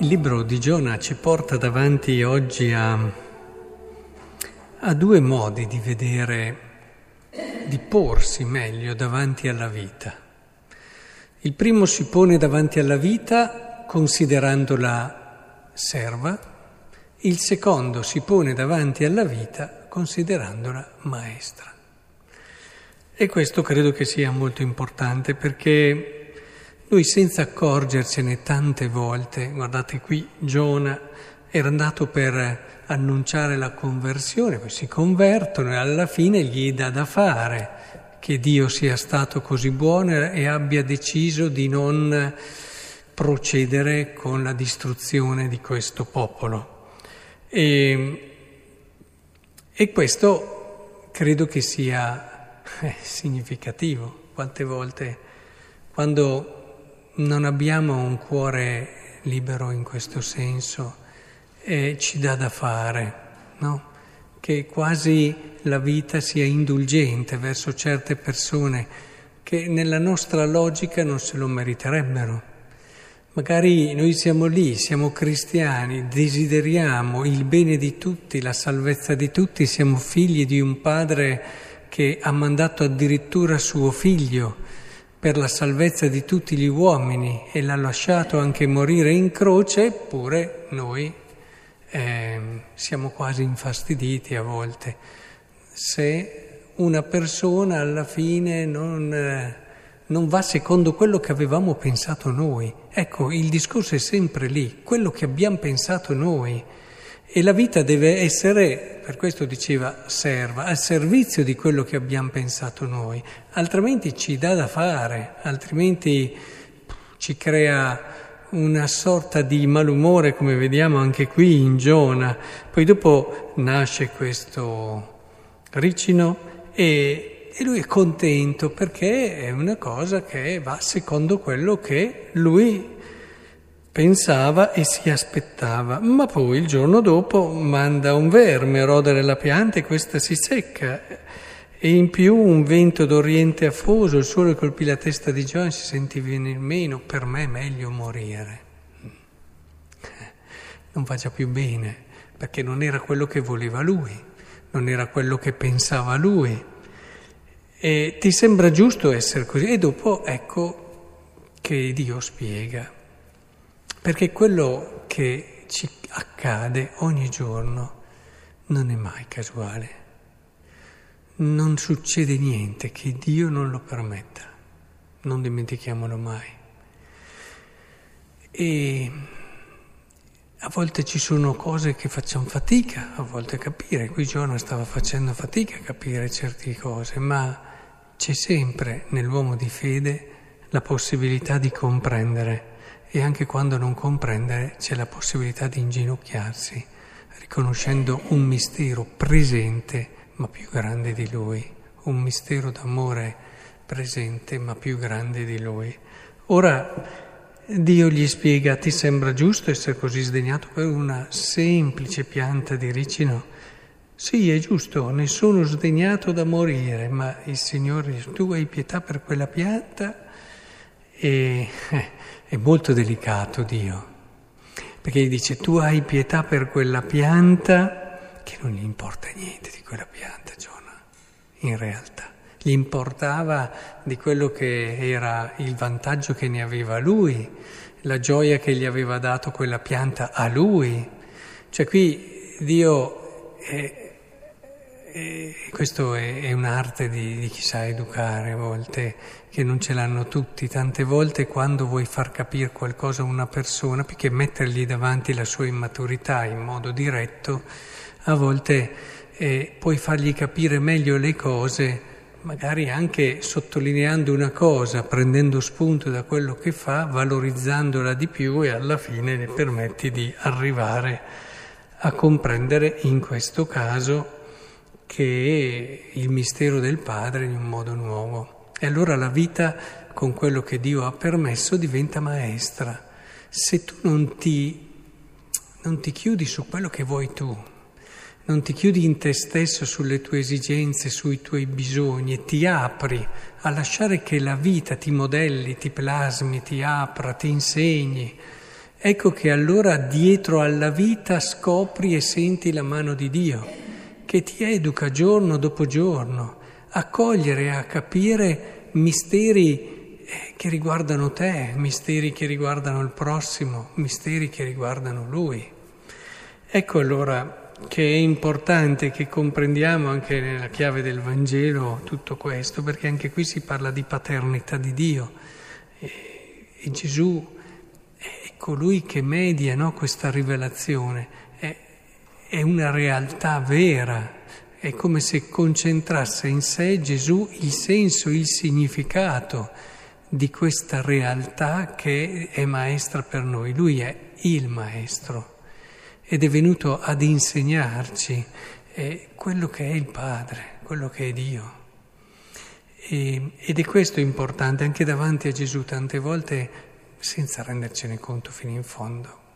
Il libro di Giona ci porta davanti oggi a, a, due modi di vedere, di porsi meglio davanti alla vita. Il primo si pone davanti alla vita considerandola serva, il secondo si pone davanti alla vita considerandola maestra. E questo credo che sia molto importante perché noi senza accorgercene tante volte, guardate qui, Giona era andato per annunciare la conversione, poi si convertono e alla fine gli dà da fare che Dio sia stato così buono e abbia deciso di non procedere con la distruzione di questo popolo. E, e questo credo che sia eh, significativo. Quante volte quando non abbiamo un cuore libero in questo senso e ci dà da fare, no? Che quasi la vita sia indulgente verso certe persone che nella nostra logica non se lo meriterebbero. Magari noi siamo lì, siamo cristiani, desideriamo il bene di tutti, la salvezza di tutti, siamo figli di un padre che ha mandato addirittura suo figlio per la salvezza di tutti gli uomini e l'ha lasciato anche morire in croce, eppure noi eh, siamo quasi infastiditi a volte se una persona alla fine non, eh, non va secondo quello che avevamo pensato noi. Ecco, il discorso è sempre lì, quello che abbiamo pensato noi. E la vita deve essere, per questo diceva, serva, al servizio di quello che abbiamo pensato noi, altrimenti ci dà da fare, altrimenti ci crea una sorta di malumore, come vediamo anche qui in Giona. Poi dopo nasce questo ricino e, e lui è contento perché è una cosa che va secondo quello che lui Pensava e si aspettava, ma poi il giorno dopo manda un verme a rodere la pianta e questa si secca. E in più un vento d'oriente afoso, il sole colpì la testa di Giovanni, si sentì venire meno, per me è meglio morire. Non già più bene, perché non era quello che voleva lui, non era quello che pensava lui. E ti sembra giusto essere così? E dopo ecco che Dio spiega. Perché quello che ci accade ogni giorno non è mai casuale. Non succede niente che Dio non lo permetta. Non dimentichiamolo mai. E a volte ci sono cose che facciamo fatica a volte a capire. Qui Giona stava facendo fatica a capire certe cose, ma c'è sempre nell'uomo di fede la possibilità di comprendere e anche quando non comprende c'è la possibilità di inginocchiarsi, riconoscendo un mistero presente ma più grande di lui, un mistero d'amore presente ma più grande di lui. Ora Dio gli spiega, ti sembra giusto essere così sdegnato per una semplice pianta di ricino? Sì, è giusto, ne sono sdegnato da morire, ma il Signore, tu hai pietà per quella pianta e è molto delicato Dio, perché gli dice tu hai pietà per quella pianta che non gli importa niente di quella pianta, Giona, in realtà. Gli importava di quello che era il vantaggio che ne aveva lui, la gioia che gli aveva dato quella pianta a lui. Cioè qui Dio è, e questo è, è un'arte di, di, chi sa educare a volte, che non ce l'hanno tutti. Tante volte quando vuoi far capire qualcosa a una persona, più che mettergli davanti la sua immaturità in modo diretto, a volte eh, puoi fargli capire meglio le cose, magari anche sottolineando una cosa, prendendo spunto da quello che fa, valorizzandola di più e alla fine le permetti di arrivare a comprendere in questo caso che il mistero del Padre in un modo nuovo. E allora la vita con quello che Dio ha permesso diventa maestra. Se tu non ti, non ti chiudi su quello che vuoi tu, non ti chiudi in te stesso sulle tue esigenze, sui tuoi bisogni e ti apri a lasciare che la vita ti modelli, ti plasmi, ti apra, ti insegni ecco che allora dietro alla vita scopri e senti la mano di Dio, che ti educa giorno dopo giorno a cogliere, e a capire misteri eh, che riguardano te, misteri che riguardano il prossimo, misteri che riguardano Lui. Ecco allora che è importante che comprendiamo anche nella chiave del Vangelo tutto questo, perché anche qui si parla di paternità di Dio e, Gesù è colui che media no, questa rivelazione, è, una realtà vera è come se concentrasse in sé Gesù il senso, il significato di questa realtà che è maestra per noi. Lui è il maestro ed è venuto ad insegnarci eh, quello che è il Padre, quello che è Dio. E, ed è questo importante anche davanti a Gesù tante volte senza rendercene conto fino in fondo.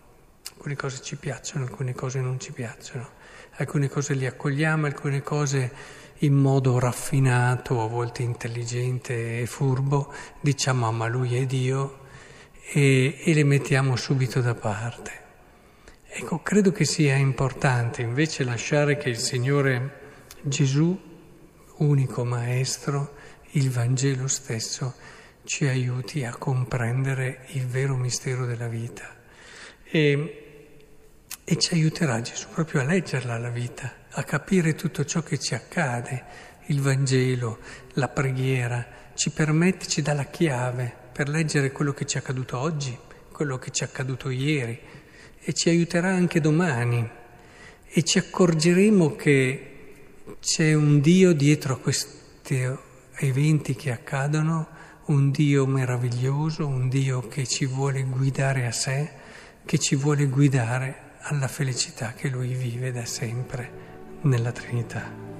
Alcune cose ci piacciono, alcune cose non ci piacciono alcune cose le accogliamo, alcune cose in modo raffinato, a volte intelligente e furbo, diciamo ma lui è Dio e, e le mettiamo subito da parte. Ecco, credo che sia importante invece lasciare che il Signore Gesù, unico Maestro, il Vangelo stesso, ci aiuti a comprendere il vero mistero della vita. E e ci aiuterà Gesù proprio a leggerla la vita, a capire tutto ciò che ci accade. Il Vangelo, la preghiera, ci permette, ci dà la chiave per leggere quello che ci è accaduto oggi, quello che ci è accaduto ieri e ci aiuterà anche domani. E ci accorgeremo che c'è un Dio dietro a questi eventi che accadono, un Dio meraviglioso, un Dio che ci vuole guidare a sé, che ci vuole guidare alla felicità che lui vive da sempre nella Trinità.